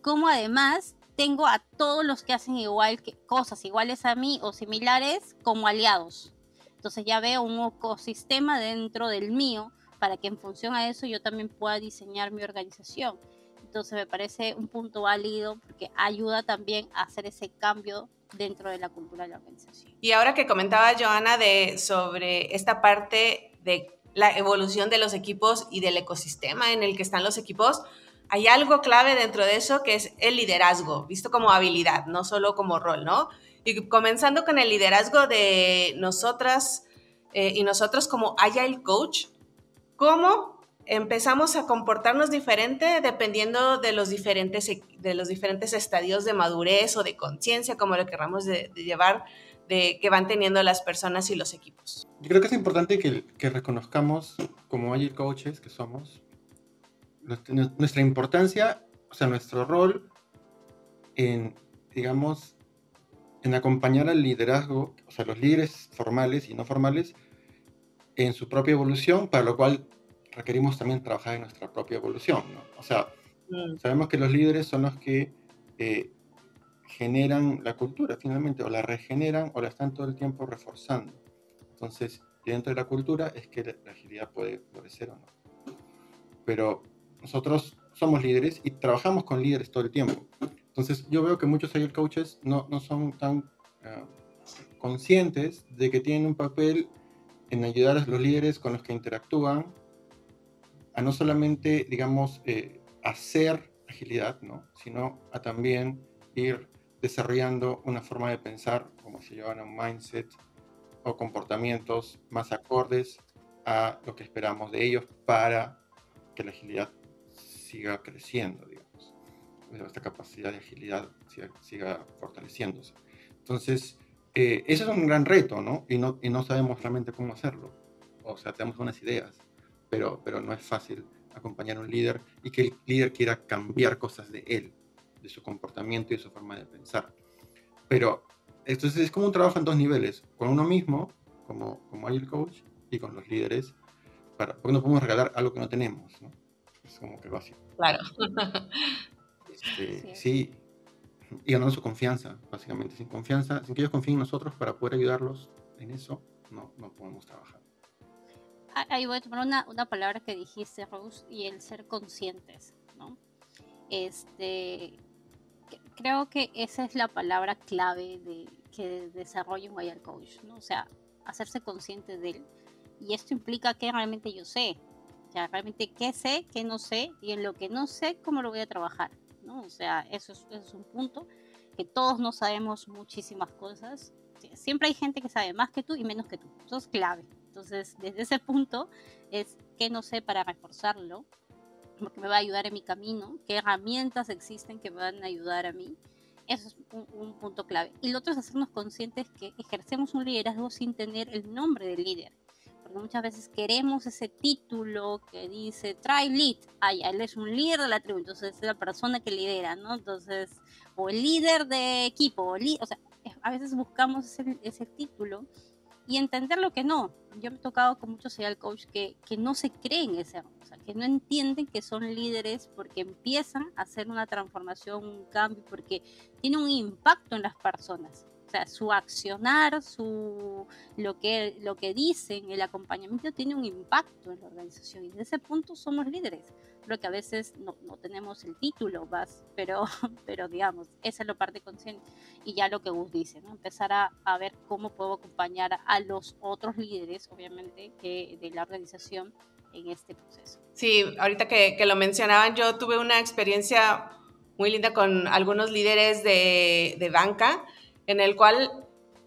cómo además tengo a todos los que hacen igual cosas iguales a mí o similares como aliados. Entonces ya veo un ecosistema dentro del mío para que en función a eso yo también pueda diseñar mi organización. Entonces me parece un punto válido porque ayuda también a hacer ese cambio dentro de la cultura de la organización. Y ahora que comentaba Joana de sobre esta parte de la evolución de los equipos y del ecosistema en el que están los equipos, hay algo clave dentro de eso que es el liderazgo, visto como habilidad, no solo como rol, ¿no? Y comenzando con el liderazgo de nosotras eh, y nosotros como Agile Coach, cómo empezamos a comportarnos diferente dependiendo de los diferentes, e, de los diferentes estadios de madurez o de conciencia, como lo queramos de, llevar, de, que van teniendo las personas y los equipos. Yo creo que es importante que, que reconozcamos como Agile Coaches que somos nuestra importancia, o sea, nuestro rol en, digamos, en acompañar al liderazgo, o sea, los líderes formales y no formales, en su propia evolución, para lo cual requerimos también trabajar en nuestra propia evolución. ¿no? O sea, mm. sabemos que los líderes son los que eh, generan la cultura finalmente, o la regeneran o la están todo el tiempo reforzando. Entonces, dentro de la cultura es que la, agilidad puede florecer o no. Pero nosotros somos líderes y trabajamos con líderes todo el tiempo. Entonces, yo veo que muchos agile coaches no, no son tan uh, conscientes de que tienen un papel en ayudar a los líderes con los que interactúan a no solamente, digamos, eh, hacer agilidad, ¿no? sino a también ir desarrollando una forma de pensar, como se llama un mindset o comportamientos más acordes a lo que esperamos de ellos para que la agilidad siga creciendo, digamos. Esta capacidad de agilidad siga, fortaleciéndose. Entonces, eh, ese es un gran reto, ¿no? Y, ¿no? y no sabemos realmente cómo hacerlo. O sea, tenemos unas ideas, pero, pero no es fácil acompañar a un líder y que el líder quiera cambiar cosas de él, de su comportamiento y de su forma de pensar. Pero entonces es como un trabajo en dos niveles, con uno mismo, como, como el coach, y con los líderes, para, porque no podemos regalar algo que no tenemos, ¿no? Es como que básico. Claro. Este, sí, y ganando su confianza, básicamente. Sin confianza, sin que ellos confíen en nosotros para poder ayudarlos en eso, no, no podemos trabajar. Ah, ahí voy a tomar una, una palabra que dijiste, Rose, y el ser conscientes, ¿no? Este, creo que esa es la palabra clave de que desarrolla un Agile Coach, ¿no? O sea, hacerse consciente de él. Y esto implica que realmente yo sé, sea, realmente qué sé, qué no sé, y en lo que no sé, cómo lo voy a trabajar. O sea, eso es, un punto, que todos no sabemos muchísimas cosas. Siempre hay gente que sabe más que tú y menos que tú. Eso es clave. Entonces, desde ese punto es que no sé para reforzarlo, porque me va a ayudar en mi camino, qué herramientas existen que me van a ayudar a mí. Eso es un punto clave. Y lo otro es hacernos conscientes que ejercemos un liderazgo sin tener el nombre del líder muchas veces queremos ese título que dice try lead, ay, él es un líder de la tribu, entonces es la persona que lidera, ¿no? Entonces, o el líder de equipo, o, sea, a veces buscamos ese, ese, título y entender lo que no. Yo me he tocado con muchos social coach que, que no se creen ese, o sea, que no entienden que son líderes porque empiezan a hacer una transformación, un cambio, porque tiene un impacto en las personas sea, su accionar, su, lo, que, lo que dicen, el acompañamiento tiene un impacto en la organización y en ese punto somos líderes. Creo que a veces no, no tenemos el título, vas, pero, pero digamos, esa es la parte consciente. Y ya lo que Gus dice, ¿no? empezar a, a ver cómo puedo acompañar a los otros líderes, obviamente, de la organización en este proceso. Sí, ahorita que, lo mencionaban, yo tuve una experiencia muy linda con algunos líderes de, de banca en el cual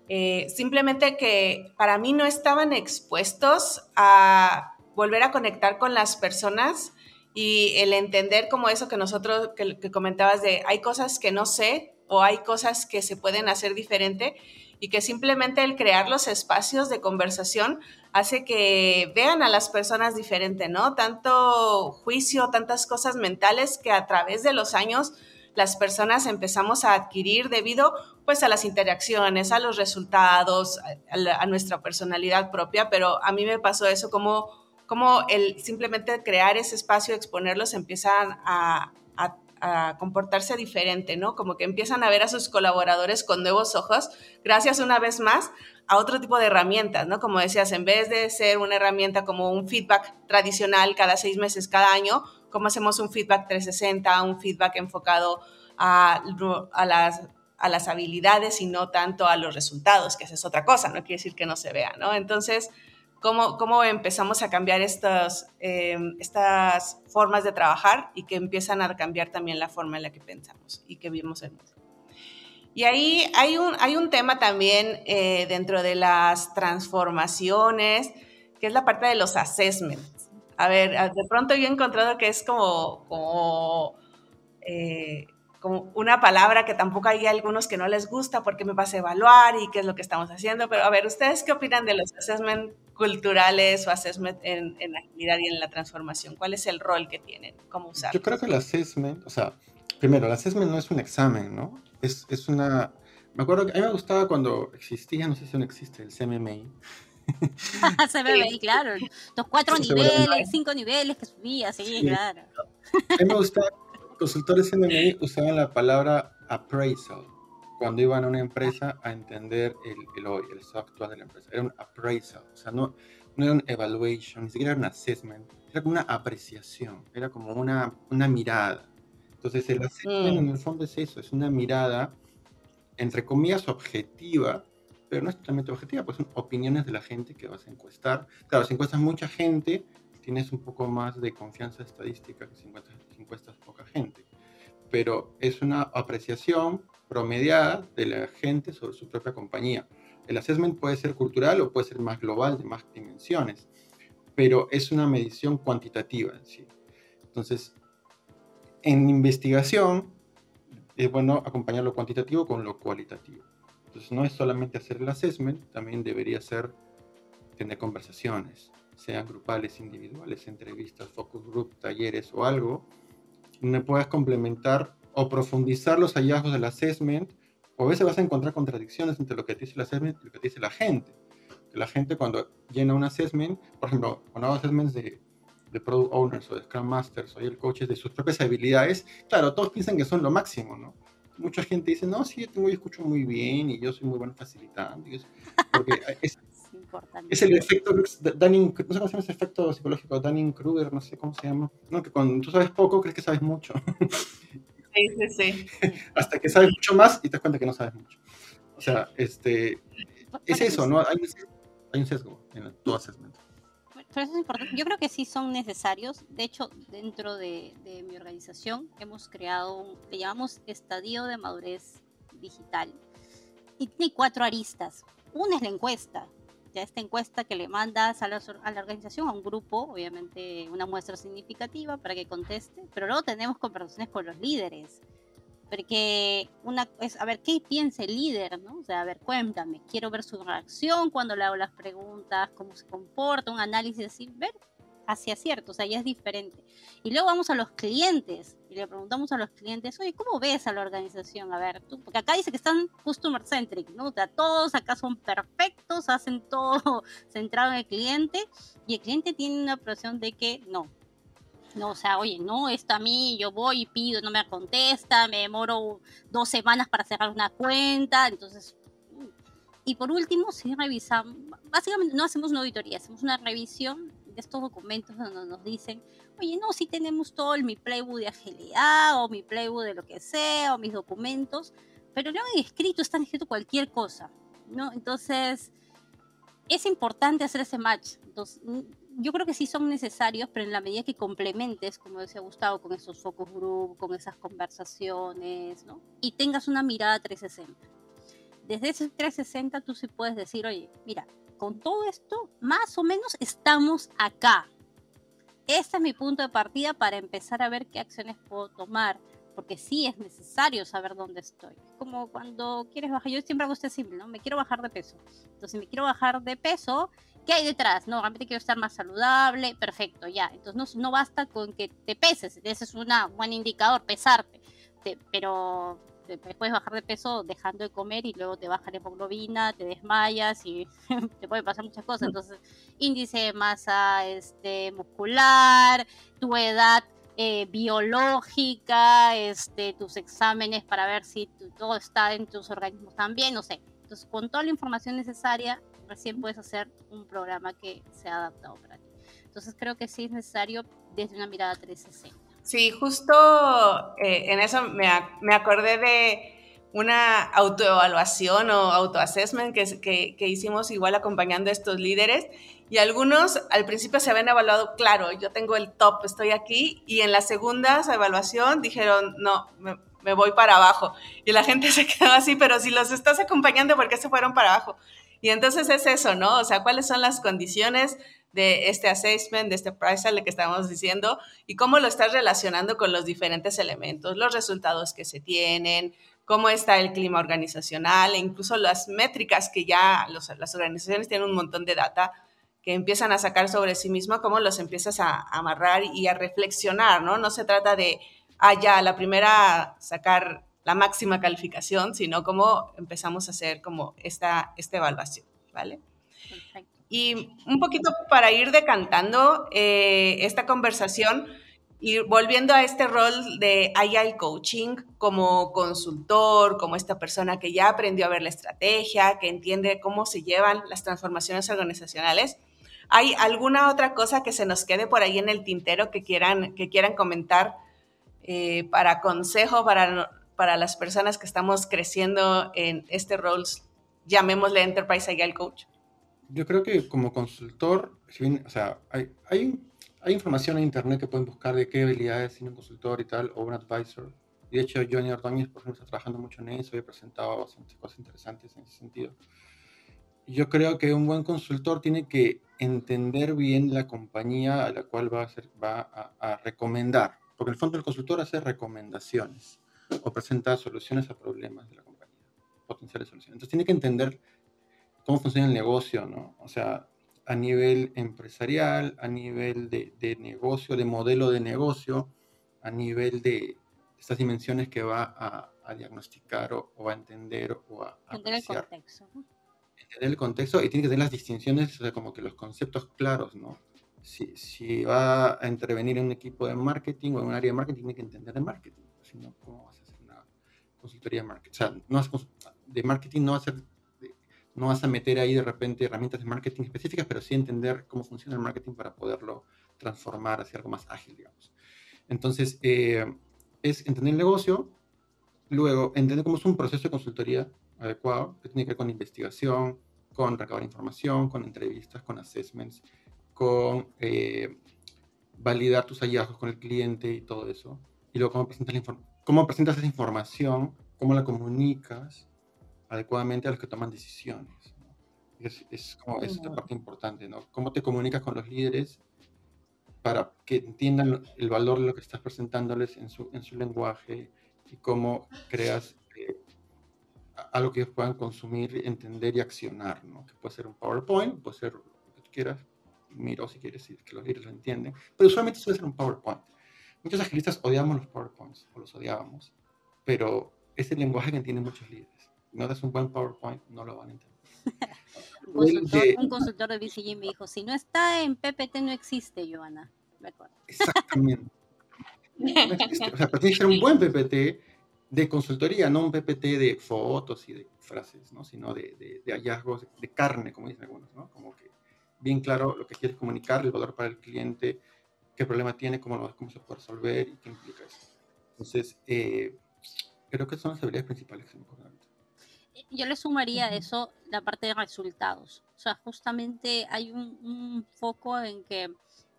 eh, simplemente que para mí no estaban expuestos a volver a conectar con las personas y el entender como eso que nosotros, que, que comentabas de hay cosas que no sé o hay cosas que se pueden hacer diferente y que simplemente el crear los espacios de conversación hace que vean a las personas diferente, ¿no? Tanto juicio, tantas cosas mentales que a través de los años las personas empezamos a adquirir debido pues a las interacciones, a los resultados, a, nuestra personalidad propia, pero a mí me pasó eso como, como el simplemente crear ese espacio, exponerlos, empiezan a, comportarse diferente, ¿no? Como que empiezan a ver a sus colaboradores con nuevos ojos, gracias una vez más a otro tipo de herramientas, ¿no? Como decías, en vez de ser una herramienta como un feedback tradicional cada seis meses, cada año, cómo hacemos un feedback 360, un feedback enfocado a, las, a las habilidades y no tanto a los resultados, que esa es otra cosa, no quiere decir que no se vea, ¿no? Entonces, ¿cómo, cómo empezamos a cambiar estas, em, estas formas de trabajar y que empiezan a cambiar también la forma en la que pensamos y que vivimos el mundo? Y ahí hay un, hay un tema también eh, dentro de las transformaciones, que es la parte de los assessments. A ver, de pronto yo he encontrado que es como, eh, como una palabra que tampoco hay algunos que no les gusta porque me vas a evaluar y qué es lo que estamos haciendo. Pero a ver, ¿ustedes qué opinan de los assessment culturales o assessment en, en agilidad y en la transformación? ¿Cuál es el rol que tienen? ¿Cómo usarlo? Yo creo que el assessment, o sea, primero, el assessment no es un examen, ¿no? Es, es una... Me acuerdo que a mí me gustaba cuando existía, no sé si aún existe, el CMMI. CMMI, claro. Los cuatro niveles, cinco niveles que subía, sí, claro. A mí me gustaba, consultores CMMI usaban la palabra appraisal cuando iban a una empresa a entender el, el hoy, el estado actual de la empresa. Era un appraisal, o sea, no, no era un evaluation, ni siquiera era un assessment, era como una apreciación, era como una, una mirada. Entonces, el assessment mm. en el fondo es eso, es una mirada, entre comillas, objetiva, pero no es totalmente objetiva, pues son opiniones de la gente que vas a encuestar. Claro, si encuestas mucha gente, tienes un poco más de confianza estadística que si encuestas, poca gente. Pero es una apreciación promediada de la gente sobre su propia compañía. El assessment puede ser cultural o puede ser más global, de más dimensiones, pero es una medición cuantitativa en sí. Entonces, en investigación es bueno acompañar lo cuantitativo con lo cualitativo. Entonces no es solamente hacer el assessment, también debería ser tener conversaciones, sean grupales, individuales, entrevistas, focus group, talleres o algo, donde puedas complementar o profundizar los hallazgos del assessment, o a veces vas a encontrar contradicciones entre lo que te dice el assessment y lo que te dice la gente. Que la gente cuando llena un assessment, por ejemplo, cuando hago assessments de, de product owners o de scrum masters o el coaches de sus propias habilidades, claro, todos piensan que son lo máximo, ¿no? mucha gente dice, no, sí, yo tengo, yo escucho muy bien y yo soy muy bueno facilitando. porque es, es, el efecto Dunning, no sé cómo se llama ese efecto psicológico, Dunning-Kruger, no sé cómo se llama. No, que cuando tú sabes poco, crees que sabes mucho. Sí, sí, sí. Hasta que sabes mucho más y te das cuenta que no sabes mucho. O sea, este, es eso, ¿no? Hay, hay un sesgo en todo assessment eso es importante. Yo creo que sí son necesarios. De hecho, dentro de, mi organización hemos creado, un, le llamamos estadio de madurez digital. Y tiene cuatro aristas. Una es la encuesta. Ya esta encuesta que le mandas a la, a la organización, a un grupo, obviamente una muestra significativa para que conteste, pero luego tenemos conversaciones con los líderes porque una es, a ver, ¿qué piensa el líder? ¿no? O sea, a ver, cuéntame, quiero ver su reacción cuando le hago las preguntas, cómo se comporta, un análisis así, ver hacia cierto, o sea, ya es diferente. Y luego vamos a los clientes le preguntamos a los clientes, oye, ¿cómo ves a la organización? A ver, tú, porque acá dice que están customer centric, ¿no? O sea, todos acá son perfectos, hacen todo centrado en el cliente y el cliente tiene una presión de que no, no, o sea, oye, no, esto a mí, yo voy y pido, no me contesta, me demoro dos semanas para cerrar una cuenta, entonces... Y por último, si revisamos, básicamente no hacemos una auditoría, hacemos una revisión estos documentos donde nos dicen, oye, no, si tenemos todo el, mi playbook de agilidad o mi playbook de lo que sea o mis documentos, pero no han escrito, están escrito cualquier cosa, ¿no? Entonces, es importante hacer ese match. Entonces, yo creo que sí son necesarios, pero en la medida que complementes, como decía Gustavo, con esos focus group, con esas conversaciones, ¿no? Y tengas una mirada 360. desde ese 360 tú sí puedes decir, oye, mira, con todo esto, más o menos estamos acá. Este es mi punto de partida para empezar a ver qué acciones puedo tomar, porque sí es necesario saber dónde estoy. Es como cuando quieres bajar, yo siempre hago este simple, ¿no? Me quiero bajar de peso. Entonces, me quiero bajar de peso, ¿qué hay detrás? No, realmente quiero estar más saludable, perfecto, ya. Entonces, no, no basta con que te peses, ese es un buen indicador, pesarte. pero te, puedes bajar de peso dejando de comer y luego te baja la hemoglobina, te desmayas y te pueden pasar muchas cosas. Entonces, índice de masa este, muscular, tu edad eh, biológica, este, tus exámenes para ver si todo está en tus organismos también, no sé. Entonces, con toda la información necesaria, recién puedes hacer un programa que sea adaptado para ti. Entonces, creo que sí es necesario desde una mirada 360. Sí, justo eh, en eso me, me, acordé de una autoevaluación o autoassessment que, que, hicimos igual acompañando a estos líderes y algunos al principio se habían evaluado, claro, yo tengo el top, estoy aquí, y en la segunda evaluación dijeron, no, me, me voy para abajo. Y la gente se quedó así, pero si los estás acompañando, ¿por qué se fueron para abajo? Y entonces es eso, ¿no? O sea, ¿cuáles son las condiciones? De este assessment, de este price que estamos diciendo, y cómo lo estás relacionando con los diferentes elementos, los resultados que se tienen, cómo está el clima organizacional e incluso las métricas que ya las organizaciones tienen un montón de data que empiezan a sacar sobre sí mismo, cómo los empiezas a, amarrar y a reflexionar, ¿no? No se trata de, ah, ya, la primera sacar la máxima calificación, sino cómo empezamos a hacer como esta, esta evaluación, ¿vale? Y un poquito para ir decantando eh, esta conversación y volviendo a este rol de Agile Coaching como consultor, como esta persona que ya aprendió a ver la estrategia, que entiende cómo se llevan las transformaciones organizacionales. ¿Hay alguna otra cosa que se nos quede por ahí en el tintero que quieran, que quieran comentar eh, para consejo para, para las personas que estamos creciendo en este rol, llamémosle Enterprise Agile Coach? Yo creo que como consultor, o sea, hay, hay, hay, información en internet que pueden buscar de qué habilidades tiene un consultor y tal, o un advisor. de hecho, Johnny Ordóñez, por ejemplo, está trabajando mucho en eso y ha presentado bastantes cosas interesantes en ese sentido. Yo creo que un buen consultor tiene que entender bien la compañía a la cual va a, hacer, va a, a recomendar, porque en el fondo el consultor hace recomendaciones o presenta soluciones a problemas de la compañía, potenciales soluciones. Entonces tiene que entender cómo funciona el negocio, ¿no? O sea, a nivel empresarial, a nivel de, negocio, de modelo de negocio, a nivel de estas dimensiones que va a, diagnosticar o, a entender o a... Entender el contexto. Entender el contexto y tiene que tener las distinciones, o sea, como que los conceptos claros, ¿no? Si, si, va a intervenir en un equipo de marketing o en un área de marketing, tiene que entender de marketing. Si no, ¿cómo vas a hacer una consultoría de marketing? O sea, no de marketing no va a ser no vas a meter ahí de repente herramientas de marketing específicas, pero sí entender cómo funciona el marketing para poderlo transformar hacia algo más ágil, digamos. Entonces, eh, es entender el negocio, luego entender cómo es un proceso de consultoría adecuado, que tiene que ver con investigación, con recabar información, con entrevistas, con assessments, con eh, validar tus hallazgos con el cliente y todo eso. Y luego cómo presentas, cómo presentas esa información, cómo la comunicas adecuadamente a los que toman decisiones. Es, es, como esta parte importante, ¿no? Cómo te comunicas con los líderes para que entiendan el valor de lo que estás presentándoles en su, en su lenguaje y cómo creas eh, algo que ellos puedan consumir, entender y accionar, ¿no? Que puede ser un PowerPoint, puede ser lo que tú quieras, miro si quieres que los líderes lo entienden, pero usualmente suele ser un PowerPoint. Muchos agilistas odiamos los PowerPoints, o los odiábamos, pero es el lenguaje que entienden muchos líderes no das un buen PowerPoint, no lo van a entender. un, consultor, de BCG me dijo, si no está en PPT no existe, Joana. Me acuerdo. Exactamente. O sea, tiene que ser un buen PPT de consultoría, no un PPT de fotos y de frases, ¿no? sino de, de, hallazgos de carne, como dicen algunos, ¿no? Como que bien claro lo que quieres comunicar, el valor para el cliente, qué problema tiene, cómo, cómo se puede resolver y qué implica eso. Entonces, eh, creo que son las habilidades principales que se me yo le sumaría a eso la parte de resultados. O sea, justamente hay un, foco en que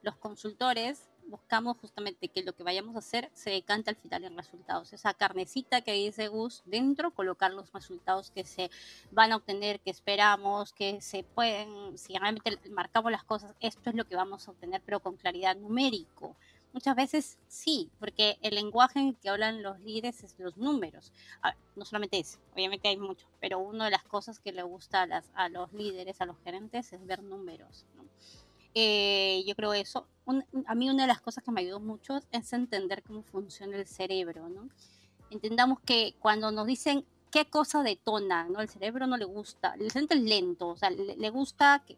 los consultores buscamos justamente que lo que vayamos a hacer se decante al final en resultados. Esa carnecita que dice Gus dentro, colocar los resultados que se van a obtener, que esperamos, que se pueden, si realmente marcamos las cosas, esto es lo que vamos a obtener, pero con claridad numérico. Muchas veces sí, porque el lenguaje en que hablan los líderes es los números. no solamente eso, obviamente hay muchos, pero una de las cosas que le gusta a, las, a los líderes, a los gerentes, es ver números. Eh, yo creo eso. a mí una de las cosas que me ayudó mucho es entender cómo funciona el cerebro, ¿no? Entendamos que cuando nos dicen qué cosa detona, ¿no? El cerebro no le gusta, el cerebro es lento, o sea, le, le gusta que,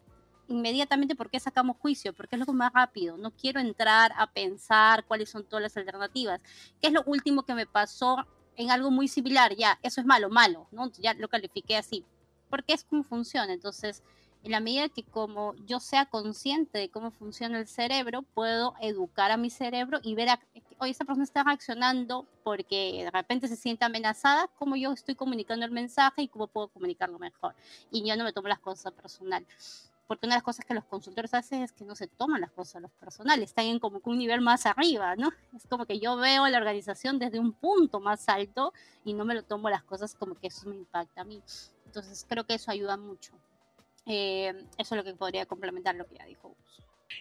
inmediatamente por qué sacamos juicio, porque es lo más rápido. No quiero entrar a pensar cuáles son todas las alternativas. ¿Qué es lo último que me pasó en algo muy similar? Ya, eso es malo, malo, ¿no? Ya lo califiqué así. Porque es como funciona. Entonces, en la medida que como yo sea consciente de cómo funciona el cerebro, puedo educar a mi cerebro y ver, a, hoy esta persona está reaccionando porque de repente se siente amenazada, cómo yo estoy comunicando el mensaje y cómo puedo comunicarlo mejor. Y yo no me tomo las cosas personal porque una de las cosas que los consultores hacen es que no se toman las cosas a los personales, están en como un nivel más arriba, ¿no? Es como que yo veo la organización desde un punto más alto y no me lo tomo las cosas como que eso me impacta a mí. Entonces creo que eso ayuda mucho. Eh, eso es lo que podría complementar lo que ya dijo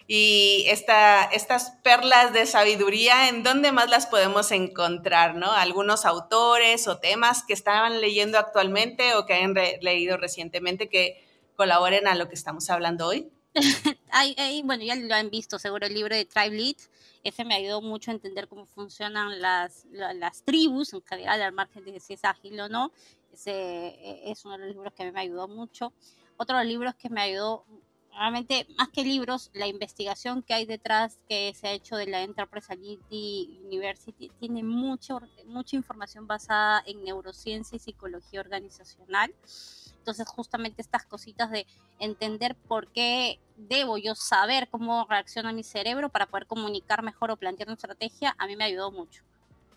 Y esta, estas perlas de sabiduría, ¿en dónde más las podemos encontrar? ¿no? Algunos autores o temas que estaban leyendo actualmente o que hayan leído recientemente que colaboren a lo que estamos hablando hoy? bueno, ya lo han visto seguro el libro de Tribe Lead. Ese me ayudó mucho a entender cómo funcionan las, las tribus, en general, al margen de si es ágil o no. Ese e, es uno de los libros que a mí me ayudó mucho. Otro de los libros que me ayudó, realmente, más que libros, la investigación que hay detrás que se ha hecho de la Enterprise Agility University tiene mucho, mucha información basada en neurociencia y psicología organizacional. Entonces, justamente estas cositas de entender por qué debo yo saber cómo reacciona mi cerebro para poder comunicar mejor o plantear una estrategia, a mí me ayudó mucho.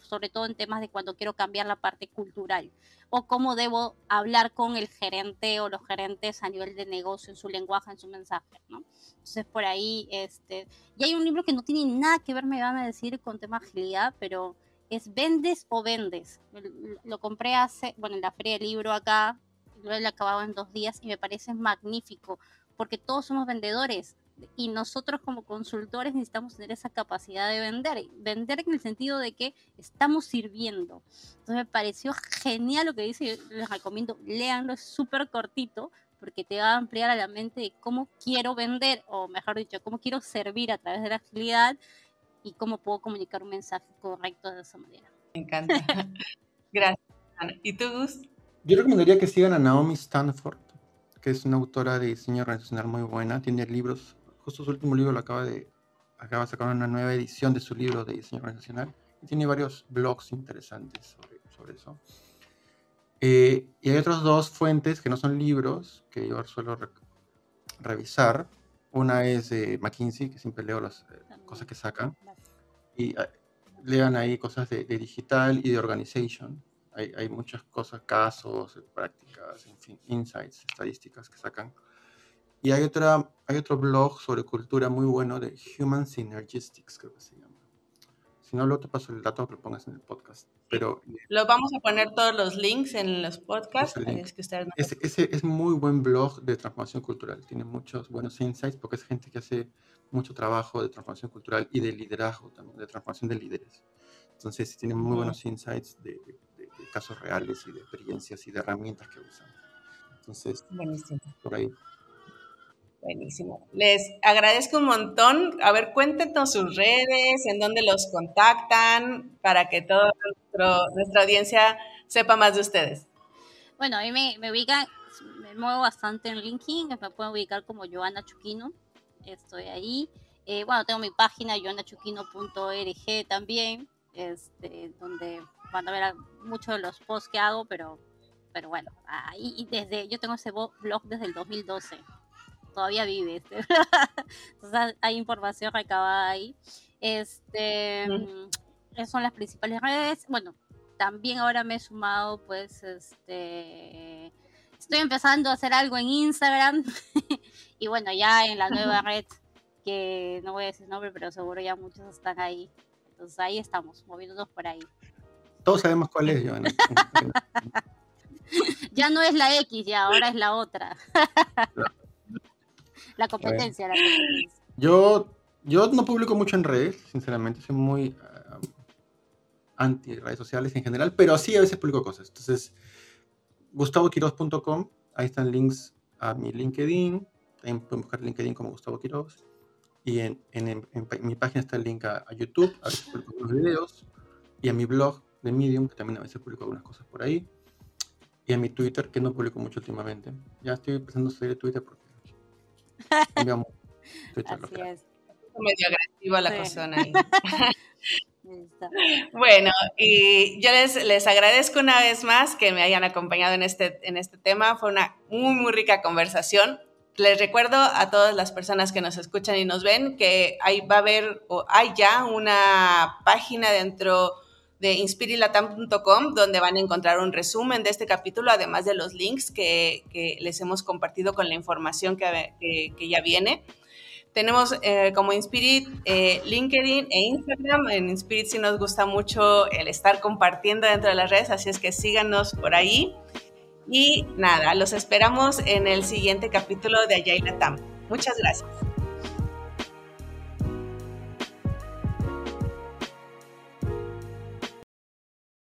Sobre todo en temas de cuando quiero cambiar la parte cultural o cómo debo hablar con el gerente o los gerentes a nivel de negocio, en su lenguaje, en su mensaje, ¿no? Entonces, por ahí, este, y hay un libro que no tiene nada que ver, me van a decir, con tema agilidad, pero es Vendes o Vendes. Lo compré hace, bueno, en la feria del libro acá, lo he acabado en dos días y me parece magnífico, porque todos somos vendedores y nosotros como consultores necesitamos tener esa capacidad de vender, vender en el sentido de que estamos sirviendo. Entonces me pareció genial lo que dice, les recomiendo, leanlo, es súper cortito, porque te va a ampliar a la mente de cómo quiero vender, o mejor dicho, cómo quiero servir a través de la agilidad y cómo puedo comunicar un mensaje correcto de esa manera. Me encanta. Gracias. ¿Y tú, Gus? Yo recomendaría que sigan a Naomi Stanford, que es una autora de diseño organizacional muy buena. Tiene libros, justo su último libro lo acaba de, acaba de sacar una nueva edición de su libro de diseño organizacional. Y tiene varios blogs interesantes sobre, eso. Eh, y hay otras dos fuentes que no son libros, que yo suelo revisar. Una es de McKinsey, que siempre leo las eh, cosas que sacan. Y ah, lean ahí cosas de, de digital y de organization hay, muchas cosas, casos, prácticas, en fin, insights, estadísticas que sacan. Y hay, otra, hay otro blog sobre cultura muy bueno de Human Synergistics, creo que se llama. Si no, luego te paso el dato que lo pongas en el podcast. Pero, lo vamos a poner todos los links en los podcasts. Es que ese, ese, es muy buen blog de transformación cultural. Tiene muchos buenos insights porque es gente que hace mucho trabajo de transformación cultural y de liderazgo también, de transformación de líderes. Entonces, tiene muy buenos insights de casos reales y de experiencias y de herramientas que usan. Entonces, Buenísimo. por ahí. Buenísimo. Les agradezco un montón. A ver, cuéntenos sus redes, en dónde los contactan, para que toda nuestra audiencia sepa más de ustedes. Bueno, a mí me, me ubican, me muevo bastante en LinkedIn, me pueden ubicar como Joana Chuquino. Estoy ahí. Eh, bueno, tengo mi página joanachuquino.org también, este, donde van a ver muchos de los posts que hago, pero, pero bueno, ahí desde, yo tengo ese blog desde el 2012, todavía vive, este. entonces hay información recabada ahí. Este, esas son las principales redes. Bueno, también ahora me he sumado, pues, este, estoy empezando a hacer algo en Instagram y bueno, ya en la nueva red que no voy a decir nombre, pero seguro ya muchos están ahí. Entonces ahí estamos, moviéndonos por ahí. Todos sabemos cuál es, Joana. ya no es la X, ya ahora es la otra. la competencia, la competencia. Yo, yo no publico mucho en redes, sinceramente, soy muy anti redes sociales en general, pero sí a veces publico cosas. Entonces, gustavoquiroz.com, ahí están links a mi LinkedIn, también pueden buscar LinkedIn como Gustavo Quiroz, y en, mi página está el link a, YouTube, a veces publico algunos videos, y a mi blog de Medium, que también a veces publico algunas cosas por ahí, y a mi Twitter, que no publico mucho últimamente. Ya estoy empezando a seguir Twitter porque digamos, Twitter Así es. Medio agresiva la cosa ahí. Bueno, y yo les, les agradezco una vez más que me hayan acompañado en este, en este tema. Fue una muy, muy rica conversación. Les recuerdo a todas las personas que nos escuchan y nos ven que hay, va a haber o hay ya una página dentro de inspirilatam.com donde van a encontrar un resumen de este capítulo, además de los links que, que les hemos compartido con la información que, que, ya viene. Tenemos eh, como Inspirit eh, LinkedIn e Instagram. En Inspirit sí nos gusta mucho el estar compartiendo dentro de las redes, así es que síganos por ahí. Y nada, los esperamos en el siguiente capítulo de Ayay Latam. Muchas gracias.